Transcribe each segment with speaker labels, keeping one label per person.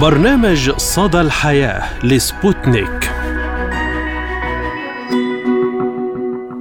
Speaker 1: برنامج صدى الحياة لسبوتنيك.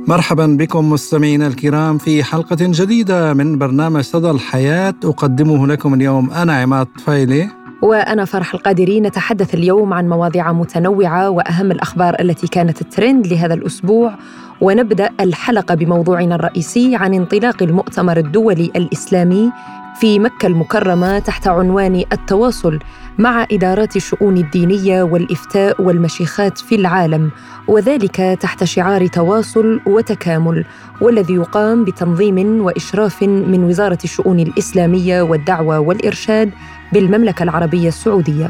Speaker 2: مرحبا بكم مستمعينا الكرام في حلقة جديدة من برنامج صدى الحياة. أقدمه لكم اليوم أنا عماد طفيلي.
Speaker 3: وأنا فرح القادري نتحدث اليوم عن مواضيع متنوعة وأهم الأخبار التي كانت الترند لهذا الأسبوع. ونبدأ الحلقة بموضوعنا الرئيسي عن انطلاق المؤتمر الدولي الإسلامي في مكة المكرمة تحت عنوان التواصل مع إدارات الشؤون الدينية والإفتاء والمشيخات في العالم وذلك تحت شعار تواصل وتكامل والذي يقام بتنظيم وإشراف من وزارة الشؤون الإسلامية والدعوة والإرشاد بالمملكة العربية السعودية.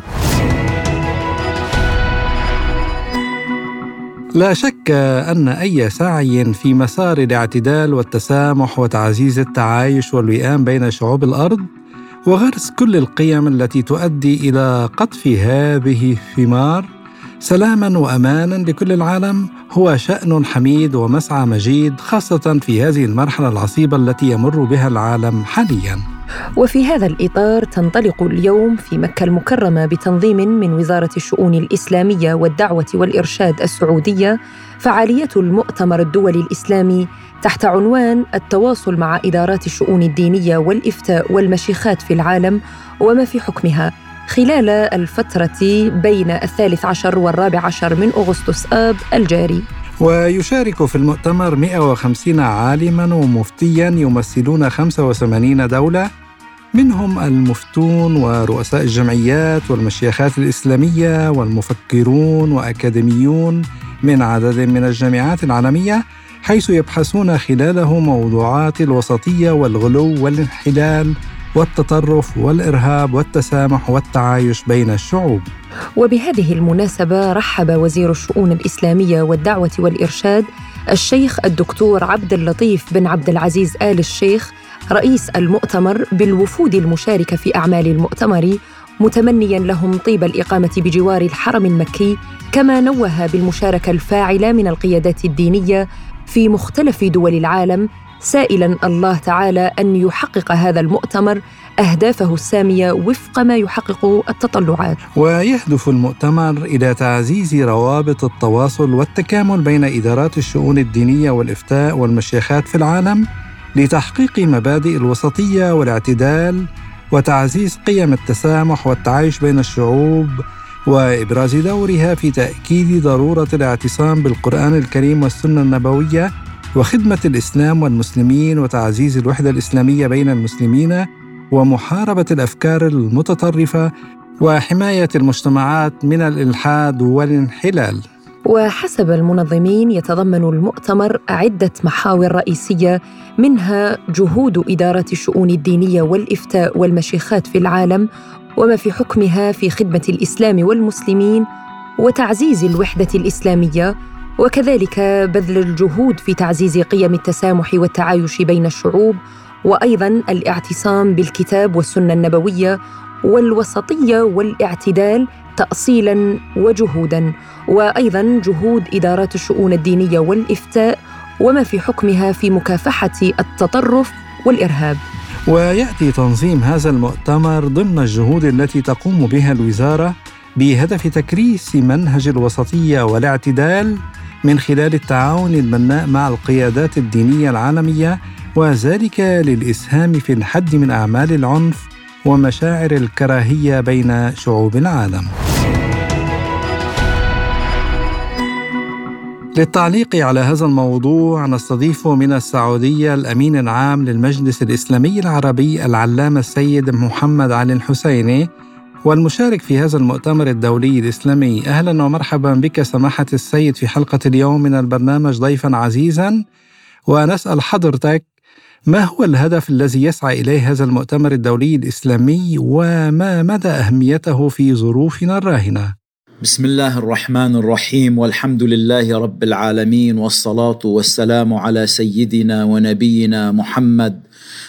Speaker 2: لا شك أن أي سعي في مسار الاعتدال والتسامح وتعزيز التعايش والوئام بين شعوب الأرض وغرس كل القيم التي تؤدي إلى قطف هذه الثمار سلاما وأمانا لكل العالم هو شأن حميد ومسعى مجيد خاصة في هذه المرحلة العصيبة التي يمر بها العالم حاليا.
Speaker 3: وفي هذا الإطار تنطلق اليوم في مكة المكرمة بتنظيم من وزارة الشؤون الإسلامية والدعوة والإرشاد السعودية فعالية المؤتمر الدولي الإسلامي تحت عنوان التواصل مع إدارات الشؤون الدينية والإفتاء والمشيخات في العالم وما في حكمها. خلال الفترة بين الثالث عشر والرابع عشر من أغسطس آب الجاري.
Speaker 2: ويشارك في المؤتمر 150 عالما ومفتيا يمثلون 85 دولة منهم المفتون ورؤساء الجمعيات والمشيخات الإسلامية والمفكرون وأكاديميون من عدد من الجامعات العالمية حيث يبحثون خلاله موضوعات الوسطية والغلو والانحلال. والتطرف والإرهاب والتسامح والتعايش بين الشعوب.
Speaker 3: وبهذه المناسبة رحب وزير الشؤون الإسلامية والدعوة والإرشاد الشيخ الدكتور عبد اللطيف بن عبد العزيز آل الشيخ رئيس المؤتمر بالوفود المشاركه في أعمال المؤتمر متمنيا لهم طيب الإقامة بجوار الحرم المكي كما نوه بالمشاركة الفاعلة من القيادات الدينية في مختلف دول العالم سائلا الله تعالى أن يحقق هذا المؤتمر أهدافه السامية وفق ما يحقق التطلعات.
Speaker 2: ويهدف المؤتمر إلى تعزيز روابط التواصل والتكامل بين إدارات الشؤون الدينية والإفتاء والمشيخات في العالم لتحقيق مبادئ الوسطية والاعتدال وتعزيز قيم التسامح والتعايش بين الشعوب وإبراز دورها في تأكيد ضرورة الاعتصام بالقرآن الكريم والسنة النبوية وخدمة الإسلام والمسلمين وتعزيز الوحدة الإسلامية بين المسلمين ومحاربة الأفكار المتطرفة وحماية المجتمعات من الإلحاد والانحلال.
Speaker 3: وحسب المنظمين يتضمن المؤتمر عدة محاور رئيسية منها جهود إدارة الشؤون الدينية والإفتاء والمشيخات في العالم وما في حكمها في خدمة الإسلام والمسلمين وتعزيز الوحدة الإسلامية وكذلك بذل الجهود في تعزيز قيم التسامح والتعايش بين الشعوب وأيضا الاعتصام بالكتاب والسنة النبوية والوسطية والاعتدال تاصيلا وجهودا وأيضا جهود إدارات الشؤون الدينية والإفتاء وما في حكمها في مكافحة التطرف والإرهاب.
Speaker 2: ويأتي تنظيم هذا المؤتمر ضمن الجهود التي تقوم بها الوزارة بهدف تكريس منهج الوسطية والاعتدال من خلال التعاون البناء مع القيادات الدينية العالمية وذلك للإسهام في الحد من أعمال العنف ومشاعر الكراهية بين شعوب العالم. للتعليق على هذا الموضوع نستضيف من السعودية الأمين العام للمجلس الإسلامي العربي العلامة السيد محمد علي الحسيني والمشارك في هذا المؤتمر الدولي الإسلامي أهلا ومرحبا بك سماحة السيد في حلقة اليوم من البرنامج ضيفا عزيزا. ونسأل حضرتك ما هو الهدف الذي يسعى إليه هذا المؤتمر الدولي الإسلامي؟ وما مدى أهميته في ظروفنا الراهنة؟
Speaker 4: بسم الله الرحمن الرحيم. والحمد لله رب العالمين والصلاة والسلام على سيدنا ونبينا محمد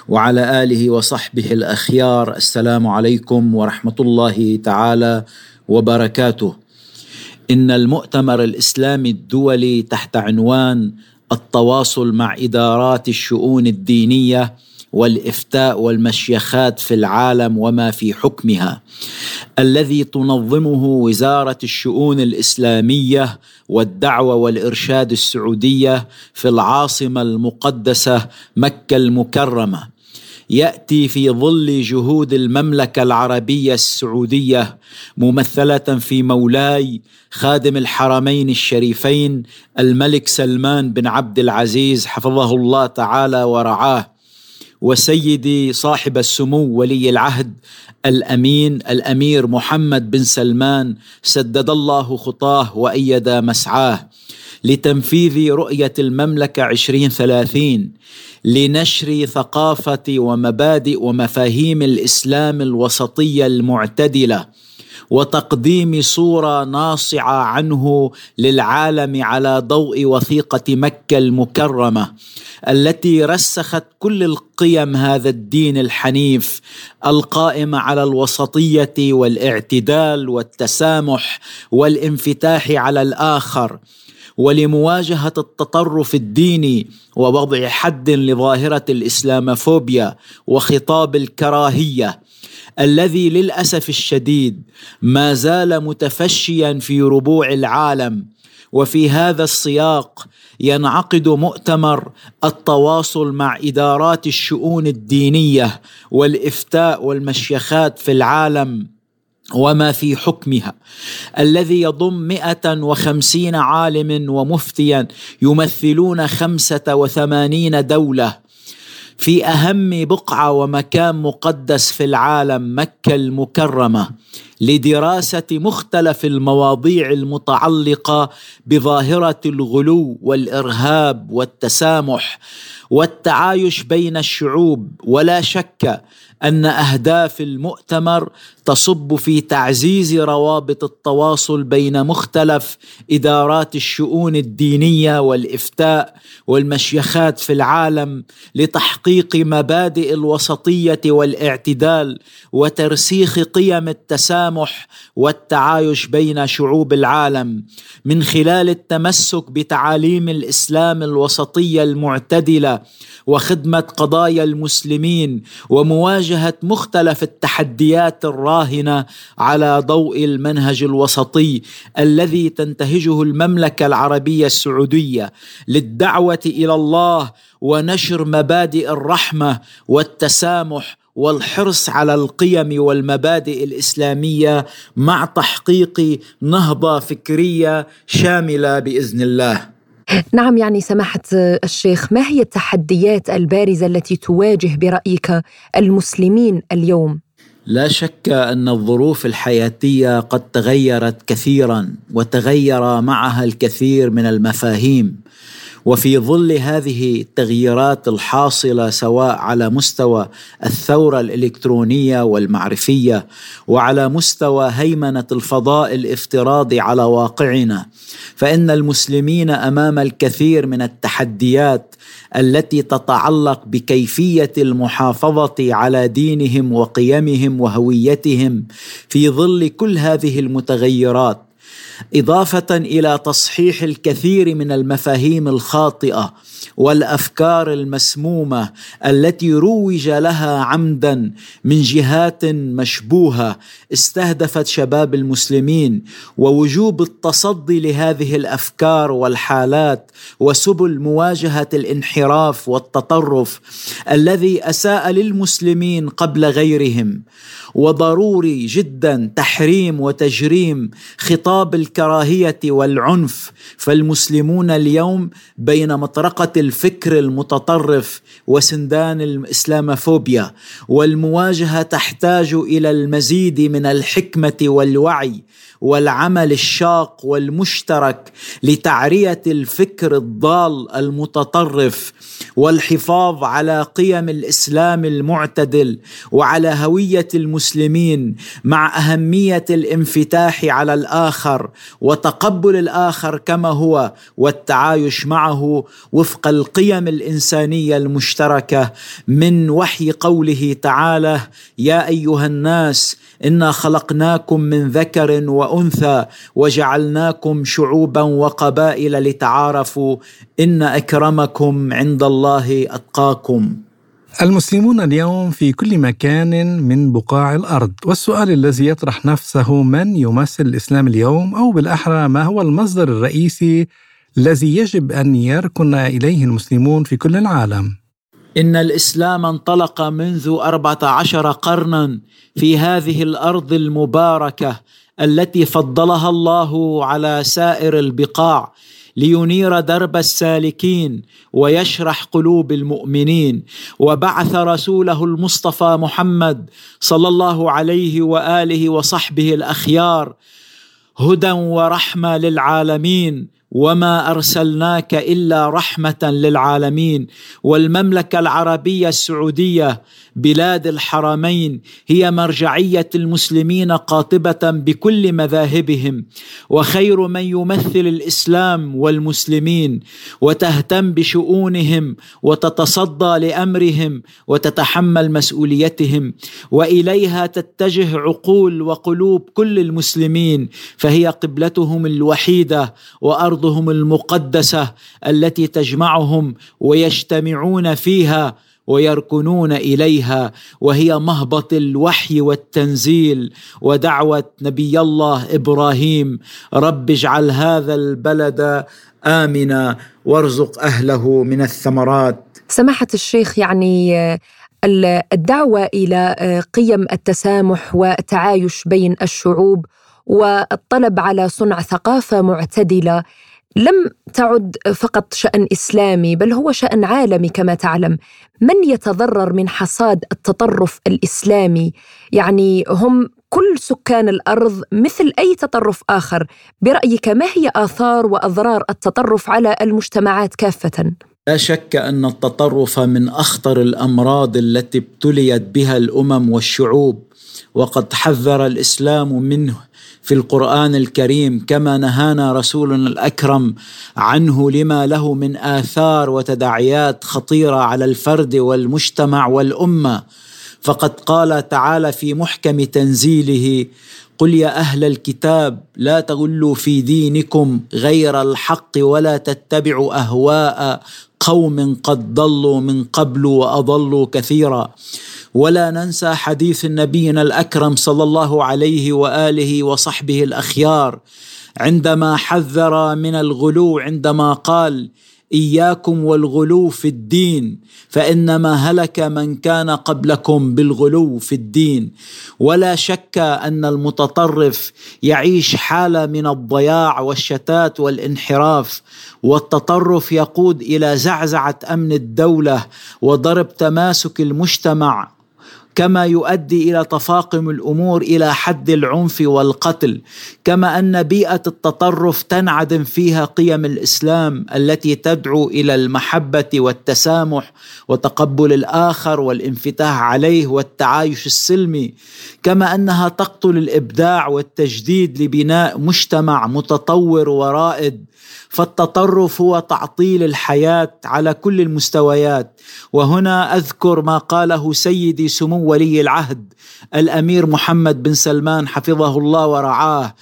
Speaker 4: وعلى آله وصحبه الأخيار. السلام عليكم ورحمة الله تعالى وبركاته. إن المؤتمر الإسلامي الدولي تحت عنوان التواصل مع إدارات الشؤون الدينية والإفتاء والمشيخات في العالم وما في حكمها الذي تنظمه وزارة الشؤون الإسلامية والدعوة والإرشاد السعودية في العاصمة المقدسة مكة المكرمة. يأتي في ظل جهود المملكة العربية السعودية ممثلة في مولاي خادم الحرمين الشريفين الملك سلمان بن عبد العزيز حفظه الله تعالى ورعاه وسيدي صاحب السمو ولي العهد الأمين الأمير محمد بن سلمان سدد الله خطاه وأيد مسعاه. لتنفيذ رؤية المملكة 2030 لنشر ثقافة ومبادئ ومفاهيم الإسلام الوسطية المعتدلة وتقديم صورة ناصعة عنه للعالم على ضوء وثيقة مكة المكرمة التي رسخت كل القيم هذا الدين الحنيف القائمه على الوسطية والاعتدال والتسامح والانفتاح على الآخر. ولمواجهة التطرف الديني ووضع حد لظاهرة الاسلاموفوبيا وخطاب الكراهية الذي للأسف الشديد ما زال متفشيا في ربوع العالم. وفي هذا السياق ينعقد مؤتمر التواصل مع إدارات الشؤون الدينية والإفتاء والمشيخات في العالم. وما في حكمها. الذي يضم 150 عالم ومفتيا يمثلون 85 دولة في أهم بقعة ومكان مقدس في العالم مكة المكرمة. لدراسة مختلف المواضيع المتعلقة بظاهرة الغلو والإرهاب والتسامح والتعايش بين الشعوب. ولا شك أن أهداف المؤتمر تصب في تعزيز روابط التواصل بين مختلف إدارات الشؤون الدينية والإفتاء والمشيخات في العالم لتحقيق مبادئ الوسطية والإعتدال وترسيخ قيم التسامح والتعايش بين شعوب العالم من خلال التمسك بتعاليم الإسلام الوسطية المعتدلة وخدمة قضايا المسلمين ومواجهة مختلف التحديات الراهنة على ضوء المنهج الوسطي الذي تنتهجه المملكة العربية السعودية للدعوة إلى الله ونشر مبادئ الرحمة والتسامح والحرص على القيم والمبادئ الإسلامية مع تحقيق نهضة فكرية شاملة بإذن الله
Speaker 3: نعم يعني سماحة الشيخ ما هي التحديات البارزة التي تواجه برأيك المسلمين اليوم؟
Speaker 4: لا شك أن الظروف الحياتية قد تغيرت كثيرا وتغير معها الكثير من المفاهيم وفي ظل هذه التغييرات الحاصلة سواء على مستوى الثورة الإلكترونية والمعرفية وعلى مستوى هيمنة الفضاء الافتراضي على واقعنا فإن المسلمين أمام الكثير من التحديات التي تتعلق بكيفية المحافظة على دينهم وقيمهم وهويتهم في ظل كل هذه المتغيرات إضافة إلى تصحيح الكثير من المفاهيم الخاطئة والأفكار المسمومة التي روج لها عمدا من جهات مشبوهة استهدفت شباب المسلمين ووجوب التصدي لهذه الأفكار والحالات وسبل مواجهة الانحراف والتطرف الذي أساء للمسلمين قبل غيرهم وضروري جدا تحريم وتجريم خطاب الكراهية والعنف فالمسلمون اليوم بين مطرقة الفكر المتطرف وسندان الاسلاموفوبيا والمواجهة تحتاج إلى المزيد من الحكمة والوعي. والعمل الشاق والمشترك لتعرية الفكر الضال المتطرف والحفاظ على قيم الإسلام المعتدل وعلى هوية المسلمين مع أهمية الانفتاح على الآخر وتقبل الآخر كما هو والتعايش معه وفق القيم الإنسانية المشتركة من وحي قوله تعالى يا أيها الناس إنا خلقناكم من ذكر وأنثى وجعلناكم شعوبا وقبائل لتعارفوا إن أكرمكم عند الله أتقاكم
Speaker 2: المسلمون اليوم في كل مكان من بقاع الأرض، والسؤال الذي يطرح نفسه من يمثل الإسلام اليوم أو بالأحرى ما هو المصدر الرئيسي الذي يجب أن يركن إليه المسلمون في كل العالم.
Speaker 4: إن الإسلام انطلق منذ أربعة عشر قرنا في هذه الأرض المباركة التي فضلها الله على سائر البقاع لينير درب السالكين ويشرح قلوب المؤمنين. وبعث رسوله المصطفى محمد صلى الله عليه وآله وصحبه الأخيار هدى ورحمة للعالمين وما ارسلناك الا رحمه للعالمين والمملكه العربيه السعوديه بلاد الحرمين هي مرجعية المسلمين قاطبة بكل مذاهبهم وخير من يمثل الإسلام والمسلمين وتهتم بشؤونهم وتتصدى لأمرهم وتتحمل مسؤوليتهم وإليها تتجه عقول وقلوب كل المسلمين فهي قبلتهم الوحيدة وأرضهم المقدسة التي تجمعهم ويجتمعون فيها ويركنون إليها وهي مهبط الوحي والتنزيل ودعوة نبي الله إبراهيم رب اجعل هذا البلد آمنا وارزق أهله من الثمرات.
Speaker 3: سماحة الشيخ يعني الدعوة إلى قيم التسامح والتعايش بين الشعوب والطلب على صنع ثقافة معتدلة لم تعد فقط شأن إسلامي بل هو شأن عالمي كما تعلم. من يتضرر من حصاد التطرف الإسلامي؟ يعني هم كل سكان الأرض مثل أي تطرف آخر. برأيك ما هي آثار وأضرار التطرف على المجتمعات كافة؟
Speaker 4: لا شك أن التطرف من أخطر الأمراض التي ابتليت بها الأمم والشعوب وقد حذر الإسلام منه في القرآن الكريم كما نهانا رسولنا الأكرم عنه لما له من آثار وتداعيات خطيرة على الفرد والمجتمع والأمة. فقد قال تعالى في محكم تنزيله قل يا أهل الكتاب لا تغلوا في دينكم غير الحق ولا تتبعوا أهواء قوم قد ضلوا من قبل وأضلوا كثيرا. ولا ننسى حديث نبينا الأكرم صلى الله عليه وآله وصحبه الأخيار. عندما حذر من الغلو عندما قال إياكم والغلو في الدين فإنما هلك من كان قبلكم بالغلو في الدين. ولا شك أن المتطرف يعيش حالة من الضياع والشتات والانحراف والتطرف يقود إلى زعزعة أمن الدولة وضرب تماسك المجتمع. كما يؤدي إلى تفاقم الأمور إلى حد العنف والقتل كما أن بيئة التطرف تنعدم فيها قيم الإسلام التي تدعو إلى المحبة والتسامح وتقبل الآخر والانفتاح عليه والتعايش السلمي كما أنها تقتل الإبداع والتجديد لبناء مجتمع متطور ورائد فالتطرف هو تعطيل الحياة على كل المستويات. وهنا أذكر ما قاله سيدي سمو ولي العهد الأمير محمد بن سلمان حفظه الله ورعاه.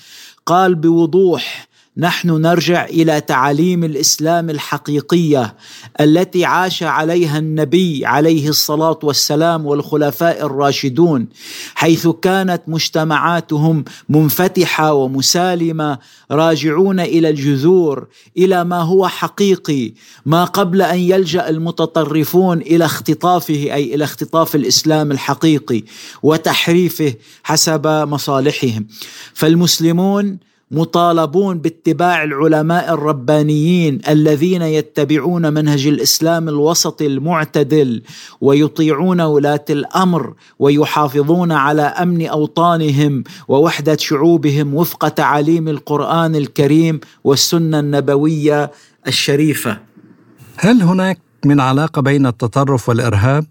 Speaker 4: قال بوضوح نحن نرجع إلى تعاليم الإسلام الحقيقية التي عاش عليها النبي عليه الصلاة والسلام والخلفاء الراشدون حيث كانت مجتمعاتهم منفتحة ومسالمة راجعون إلى الجذور إلى ما هو حقيقي ما قبل أن يلجأ المتطرفون إلى اختطافه أي إلى اختطاف الإسلام الحقيقي وتحريفه حسب مصالحهم. فالمسلمون مطالبون باتباع العلماء الربانيين الذين يتبعون منهج الإسلام الوسط المعتدل ويطيعون ولاة الأمر ويحافظون على أمن أوطانهم ووحدة شعوبهم وفق تعاليم القرآن الكريم والسنة النبوية الشريفة.
Speaker 2: هل هناك من علاقة بين التطرف والإرهاب؟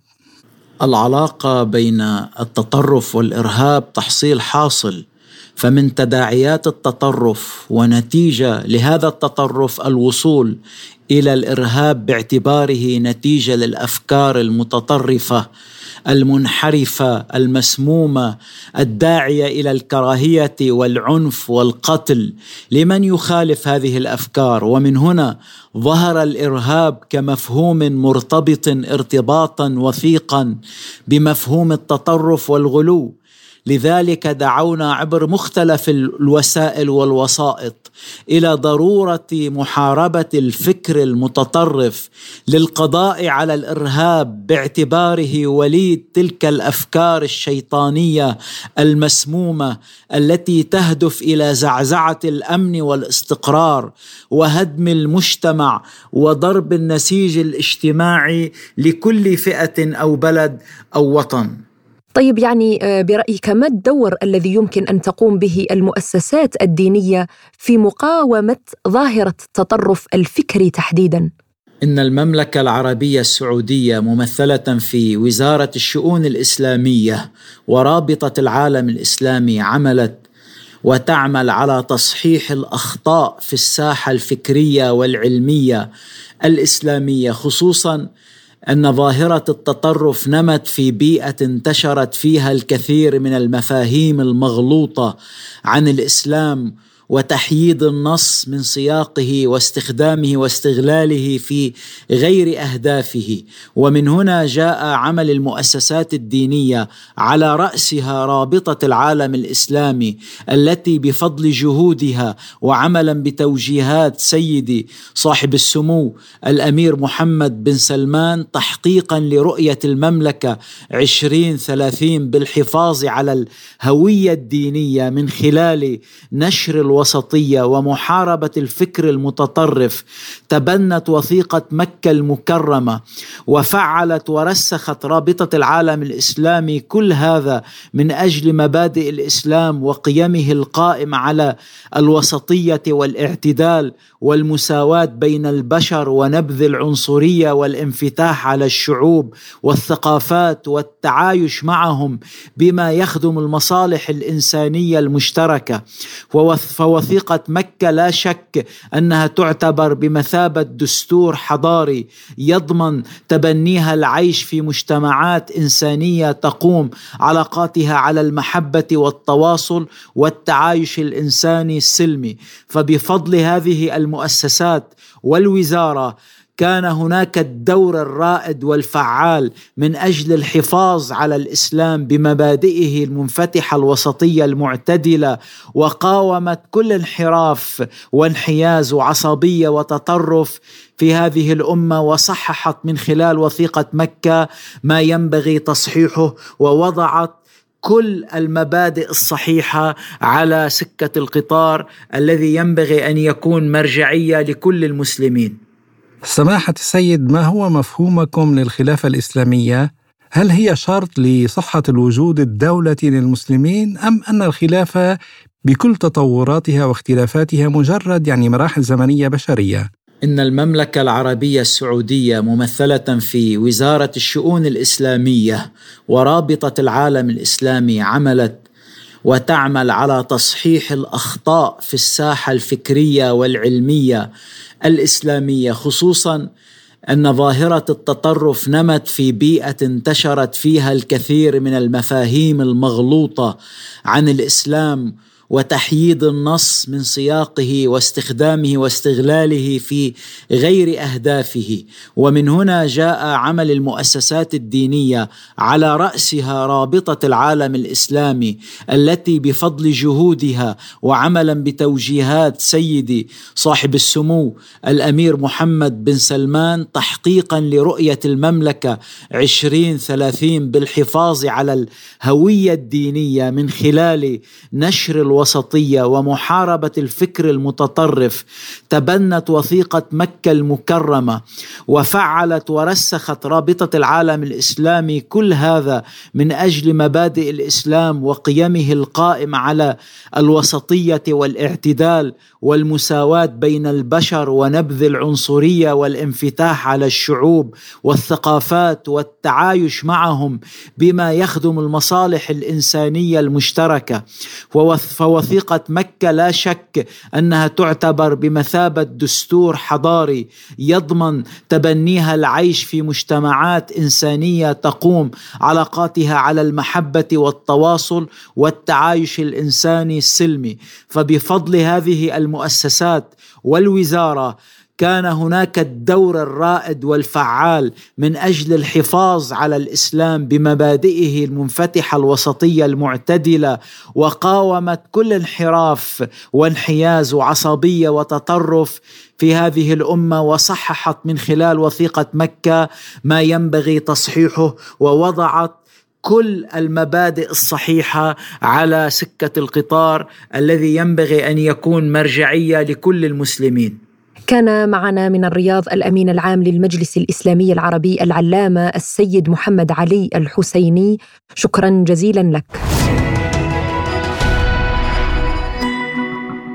Speaker 4: العلاقة بين التطرف والإرهاب تحصيل حاصل فمن تداعيات التطرف ونتيجة لهذا التطرف الوصول إلى الإرهاب باعتباره نتيجة للأفكار المتطرفة المنحرفة المسمومة الداعية إلى الكراهية والعنف والقتل لمن يخالف هذه الأفكار. ومن هنا ظهر الإرهاب كمفهوم مرتبط ارتباطا وثيقا بمفهوم التطرف والغلو. لذلك دعونا عبر مختلف الوسائل والوسائط إلى ضرورة محاربة الفكر المتطرف للقضاء على الإرهاب باعتباره وليد تلك الأفكار الشيطانية المسمومة التي تهدف إلى زعزعة الأمن والاستقرار وهدم المجتمع وضرب النسيج الاجتماعي لكل فئة أو بلد أو وطن.
Speaker 3: طيب يعني آه، برأيك ما الدور الذي يمكن أن تقوم به المؤسسات الدينية في مقاومة ظاهرة التطرف الفكري تحديداً؟
Speaker 4: إن المملكة العربية السعودية ممثلة في وزارة الشؤون الإسلامية ورابطة العالم الإسلامي عملت وتعمل على تصحيح الأخطاء في الساحة الفكرية والعلمية الإسلامية خصوصاً أن ظاهرة التطرف نمت في بيئة انتشرت فيها الكثير من المفاهيم المغلوطة عن الإسلام وتحييد النص من سياقه واستخدامه واستغلاله في غير أهدافه. ومن هنا جاء عمل المؤسسات الدينية على رأسها رابطة العالم الإسلامي التي بفضل جهودها وعملا بتوجيهات سيدي صاحب السمو الأمير محمد بن سلمان تحقيقا لرؤية المملكة 2030 بالحفاظ على الهوية الدينية من خلال نشر الوطن الوسطية ومحاربة الفكر المتطرف تبنت وثيقة مكة المكرمة وفعلت ورسخت رابطة العالم الإسلامي كل هذا من أجل مبادئ الإسلام وقيمه القائمه على الوسطية والاعتدال والمساواة بين البشر ونبذ العنصرية والانفتاح على الشعوب والثقافات والتعايش معهم بما يخدم المصالح الإنسانية المشتركة ووثيقه مكة لا شك أنها تعتبر بمثابة دستور حضاري يضمن تبنيها العيش في مجتمعات إنسانية تقوم علاقاتها على المحبة والتواصل والتعايش الإنساني السلمي. فبفضل هذه المؤسسات والوزارة كان هناك الدور الرائد والفعال من أجل الحفاظ على الإسلام بمبادئه المنفتحة الوسطية المعتدلة وقاومت كل انحراف وانحياز وعصبية وتطرف في هذه الأمة وصححت من خلال وثيقة مكة ما ينبغي تصحيحه ووضعت كل المبادئ الصحيحة على سكة القطار الذي ينبغي أن يكون مرجعية لكل المسلمين.
Speaker 2: سماحة السيد ما هو مفهومكم للخلافة الإسلامية؟ هل هي شرط لصحة الوجود الدولة للمسلمين أم أن الخلافة بكل تطوراتها واختلافاتها مجرد يعني مراحل زمنية بشرية؟
Speaker 4: إن المملكة العربية السعودية ممثلة في وزارة الشؤون الإسلامية ورابطة العالم الإسلامي عملت وتعمل على تصحيح الأخطاء في الساحة الفكرية والعلمية الإسلامية خصوصا أن ظاهرة التطرف نمت في بيئة انتشرت فيها الكثير من المفاهيم المغلوطة عن الإسلام وتحييد النص من سياقه واستخدامه واستغلاله في غير أهدافه. ومن هنا جاء عمل المؤسسات الدينية على رأسها رابطة العالم الإسلامي التي بفضل جهودها وعملا بتوجيهات سيدي صاحب السمو الأمير محمد بن سلمان تحقيقا لرؤية المملكة 2030 بالحفاظ على الهوية الدينية من خلال نشر الوطن الوسطية ومحاربة الفكر المتطرف تبنت وثيقة مكة المكرمة وفعلت ورسخت رابطة العالم الإسلامي كل هذا من أجل مبادئ الإسلام وقيمه القائمه على الوسطية والاعتدال والمساواة بين البشر ونبذ العنصرية والانفتاح على الشعوب والثقافات والتعايش معهم بما يخدم المصالح الإنسانية المشتركة فوثيقة مكة لا شك أنها تعتبر بمثابة دستور حضاري يضمن تبنيها العيش في مجتمعات إنسانية تقوم علاقاتها على المحبة والتواصل والتعايش الإنساني السلمي. فبفضل هذه المؤسسات والوزارة كان هناك الدور الرائد والفعال من أجل الحفاظ على الإسلام بمبادئه المنفتحة الوسطية المعتدلة وقاومت كل انحراف وانحياز وعصبية وتطرف في هذه الأمة وصححت من خلال وثيقة مكة ما ينبغي تصحيحه ووضعت كل المبادئ الصحيحة على سكة القطار الذي ينبغي أن يكون مرجعية لكل المسلمين.
Speaker 3: كان معنا من الرياض الأمين العام للمجلس الإسلامي العربي العلامة السيد محمد علي الحسيني. شكرا جزيلا لك.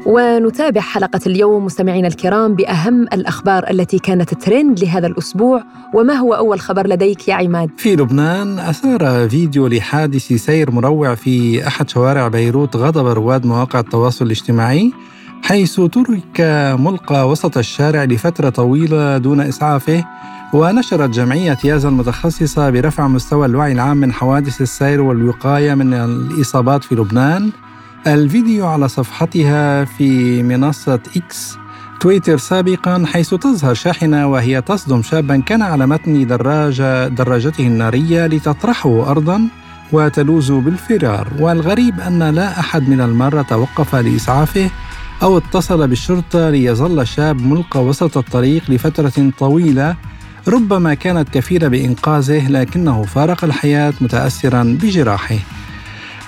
Speaker 3: ونتابع حلقة اليوم مستمعينا الكرام بأهم الأخبار التي كانت ترند لهذا الأسبوع. وما هو أول خبر لديك يا عماد؟
Speaker 2: في لبنان أثار فيديو لحادث سير مروع في أحد شوارع بيروت غضب رواد مواقع التواصل الاجتماعي. حيث ترك ملقى وسط الشارع لفترة طويلة دون إسعافه ونشرت جمعية يازا المتخصصة برفع مستوى الوعي العام من حوادث السير والوقاية من الإصابات في لبنان. الفيديو على صفحتها في منصة إكس تويتر سابقا حيث تظهر شاحنة وهي تصدم شابا كان على متن دراجة دراجته النارية لتطرحه أرضا وتلوذ بالفرار. والغريب أن لا أحد من المرة توقف لإسعافه. أو اتصل بالشرطة ليظل الشاب ملقى وسط الطريق لفترة طويلة ربما كانت كفيلة بإنقاذه لكنه فارق الحياة متأثرا بجراحه.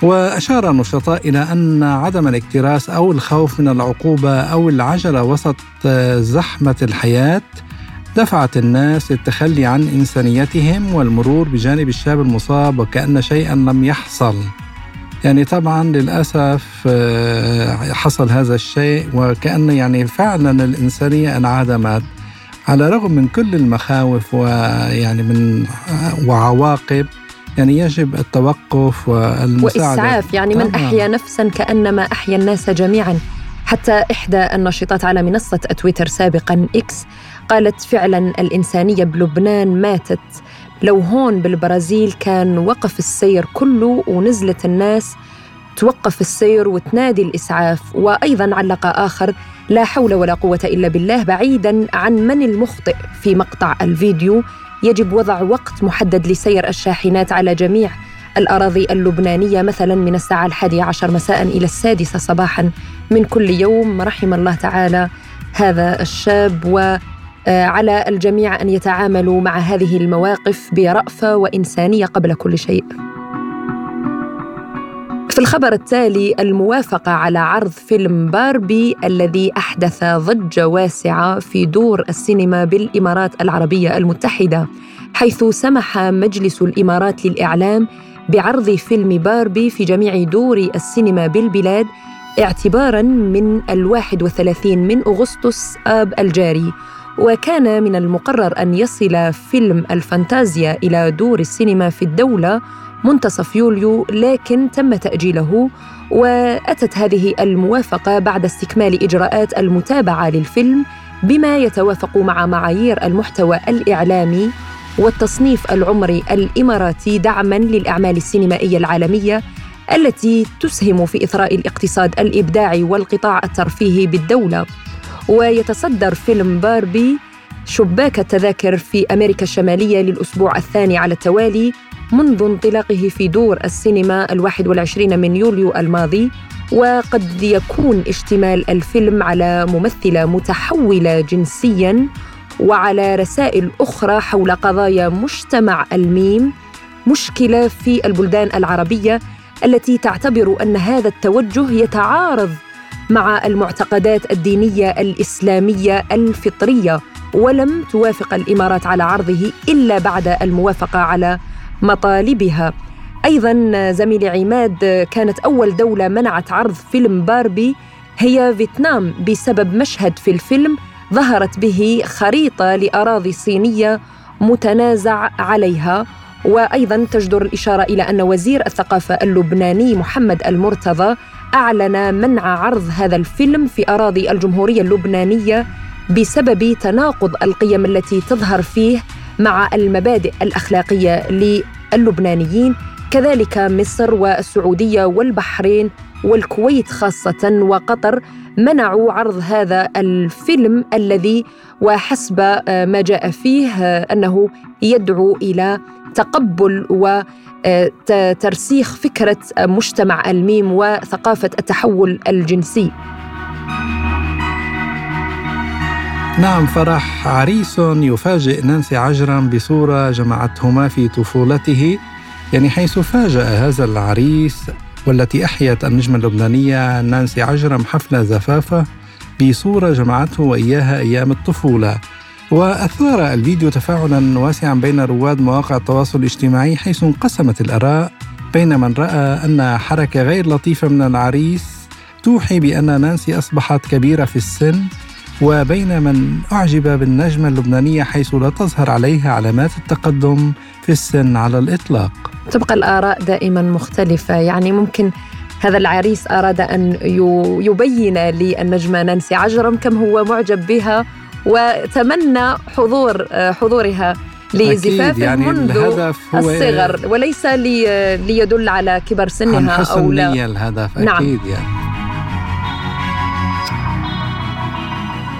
Speaker 2: وأشار النشطاء إلى أن عدم الاكتراث أو الخوف من العقوبة أو العجلة وسط زحمة الحياة دفعت الناس للتخلي عن إنسانيتهم والمرور بجانب الشاب المصاب وكأن شيئا لم يحصل. يعني طبعا للأسف آه، حصل هذا الشيء وكأن يعني فعلا الإنسانية انعدمت. على الرغم من كل المخاوف ويعني من وعواقب يعني يجب التوقف والمساعدة.
Speaker 3: وإسعاف يعني من أحيا نفسا كأنما أحيا الناس جميعا. حتى إحدى الناشطات على منصة تويتر سابقا إكس قالت فعلا الإنسانية بلبنان ماتت. لو هون بالبرازيل كان وقف السير كله ونزلت الناس توقف السير وتنادي الإسعاف وأيضا علق آخر لا حول ولا قوة إلا بالله بعيدا عن من المخطئ. في مقطع الفيديو يجب وضع وقت محدد لسير الشاحنات على جميع الأراضي اللبنانية مثلا من الساعة الحادية عشر مساء إلى السادسة صباحا من كل يوم. رحم الله تعالى هذا الشاب و على الجميع أن يتعاملوا مع هذه المواقف برأفة وإنسانية قبل كل شيء. في الخبر التالي الموافقة على عرض فيلم باربي الذي أحدث ضجة واسعة في دور السينما بالإمارات العربية المتحدة حيث سمح مجلس الإمارات للإعلام بعرض فيلم باربي في جميع دور السينما بالبلاد اعتباراً من الواحد وثلاثين من أغسطس آب الجاري وكان من المقرر أن يصل فيلم الفانتازيا إلى دور السينما في الدولة منتصف يوليو لكن تم تأجيله وأتت هذه الموافقة بعد استكمال إجراءات المتابعة للفيلم بما يتوافق مع معايير المحتوى الإعلامي والتصنيف العمري الإماراتي دعماً للأعمال السينمائية العالمية التي تسهم في إثراء الاقتصاد الإبداعي والقطاع الترفيهي بالدولة. ويتصدر فيلم باربي شباك التذاكر في أمريكا الشمالية للأسبوع الثاني على التوالي منذ انطلاقه في دور السينما الواحد والعشرين من يوليو الماضي وقد يكون اشتمال الفيلم على ممثلة متحولة جنسياً وعلى رسائل أخرى حول قضايا مجتمع الميم مشكلة في البلدان العربية التي تعتبر أن هذا التوجه يتعارض مع المعتقدات الدينية الإسلامية الفطرية ولم توافق الإمارات على عرضه إلا بعد الموافقة على مطالبها. أيضا زميلي عماد كانت أول دولة منعت عرض فيلم باربي هي فيتنام بسبب مشهد في الفيلم ظهرت به خريطة لأراضي صينية متنازع عليها. وأيضا تجدر الإشارة إلى أن وزير الثقافة اللبناني محمد المرتضى أعلن منع عرض هذا الفيلم في أراضي الجمهورية اللبنانية بسبب تناقض القيم التي تظهر فيه مع المبادئ الأخلاقية للبنانيين كذلك مصر والسعودية والبحرين والكويت خاصة وقطر منعوا عرض هذا الفيلم الذي وحسب ما جاء فيه أنه يدعو إلى تقبل وترسيخ فكرة مجتمع الميم وثقافة التحول الجنسي.
Speaker 2: نعم فرح عريس يفاجئ نانسي عجرم بصورة جمعتهما في طفولته يعني حيث فاجأ هذا العريس والتي أحيت النجمة اللبنانية نانسي عجرم حفل زفافة بصورة جمعته وإياها أيام الطفولة. وأثار الفيديو تفاعلا واسعا بين رواد مواقع التواصل الاجتماعي حيث انقسمت الآراء بين من رأى أن حركة غير لطيفة من العريس توحي بأن نانسي أصبحت كبيرة في السن وبين من أعجب بالنجمة اللبنانية حيث لا تظهر عليها علامات التقدم في السن على الإطلاق.
Speaker 3: تبقى الآراء دائما مختلفة يعني ممكن هذا العريس أراد أن يبين للنجمة نانسي عجرم كم هو معجب بها وتمنى حضور حضورها لزفافه يعني منذ الهدف هو الصغر وليس لي ليدل على كبر سنها
Speaker 2: أو لا. الهدف نعم. أكيد يعني.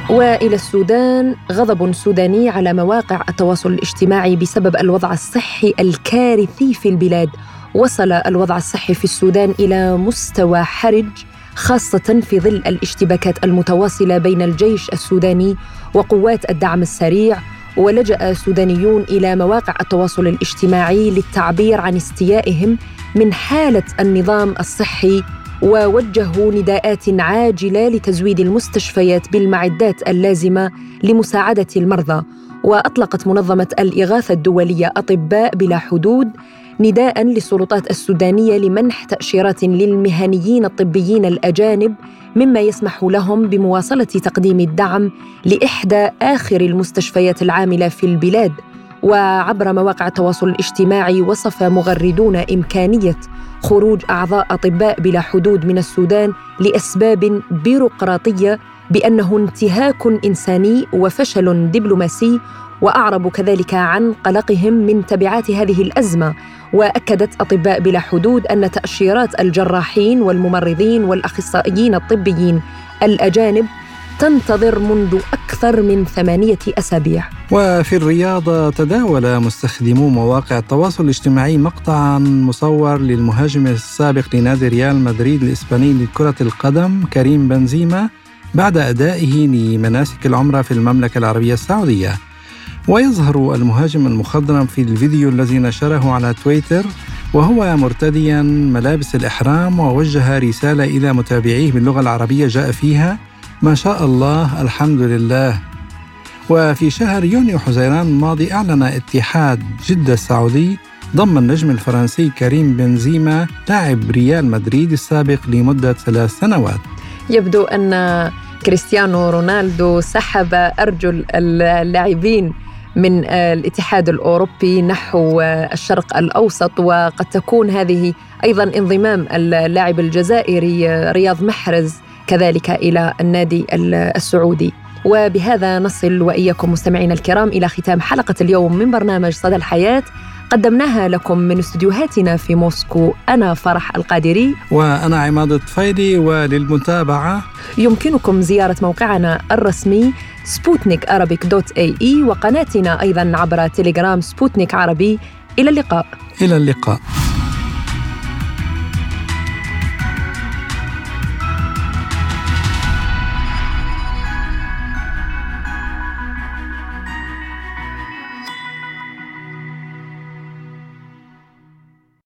Speaker 3: وإلى السودان غضب سوداني على مواقع التواصل الاجتماعي بسبب الوضع الصحي الكارثي في البلاد. وصل الوضع الصحي في السودان إلى مستوى حرج خاصة في ظل الاشتباكات المتواصلة بين الجيش السوداني وقوات الدعم السريع ولجأ سودانيون إلى مواقع التواصل الاجتماعي للتعبير عن استيائهم من حالة النظام الصحي ووجهوا نداءات عاجلة لتزويد المستشفيات بالمعدات اللازمة لمساعدة المرضى. وأطلقت منظمة الإغاثة الدولية أطباء بلا حدود نداء للسلطات السودانية لمنح تأشيرات للمهنيين الطبيين الأجانب مما يسمح لهم بمواصلة تقديم الدعم لإحدى آخر المستشفيات العاملة في البلاد. وعبر مواقع التواصل الاجتماعي وصف مغردون إمكانية خروج أعضاء أطباء بلا حدود من السودان لأسباب بيروقراطية بأنه انتهاك إنساني وفشل دبلوماسي واعربوا كذلك عن قلقهم من تبعات هذه الأزمة وأكدت أطباء بلا حدود أن تأشيرات الجراحين والممرضين والأخصائيين الطبيين الأجانب تنتظر منذ أكثر من ثمانية أسابيع.
Speaker 2: وفي الرياضة تداول مستخدمو مواقع التواصل الاجتماعي مقطعا مصور للمهاجم السابق لنادي ريال مدريد الإسباني لكرة القدم كريم بنزيما بعد أدائه لمناسك العمرة في المملكة العربية السعودية. ويظهر المهاجم المخضرم في الفيديو الذي نشره على تويتر وهو مرتديا ملابس الإحرام ووجه رسالة إلى متابعيه باللغة العربية جاء فيها ما شاء الله الحمد لله. وفي شهر يونيو حزيران الماضي أعلن اتحاد جدة السعودي ضم النجم الفرنسي كريم بنزيما لاعب ريال مدريد السابق لمدة ثلاث سنوات.
Speaker 3: يبدو أن كريستيانو رونالدو سحب أرجل اللاعبين من الاتحاد الأوروبي نحو الشرق الأوسط وقد تكون هذه أيضا انضمام اللاعب الجزائري رياض محرز كذلك إلى النادي السعودي. وبهذا نصل وإياكم مستمعينا الكرام إلى ختام حلقة اليوم من برنامج صدى الحياة. قدمناها لكم من استديوهاتنا في موسكو أنا فرح القادري.
Speaker 2: وأنا عماد الطفيلي وللمتابعة
Speaker 3: يمكنكم زيارة موقعنا الرسمي سبوتنيك أرابيك dot ae وقناتنا أيضا عبر تليجرام سبوتنيك عربي إلى اللقاء.
Speaker 2: إلى اللقاء.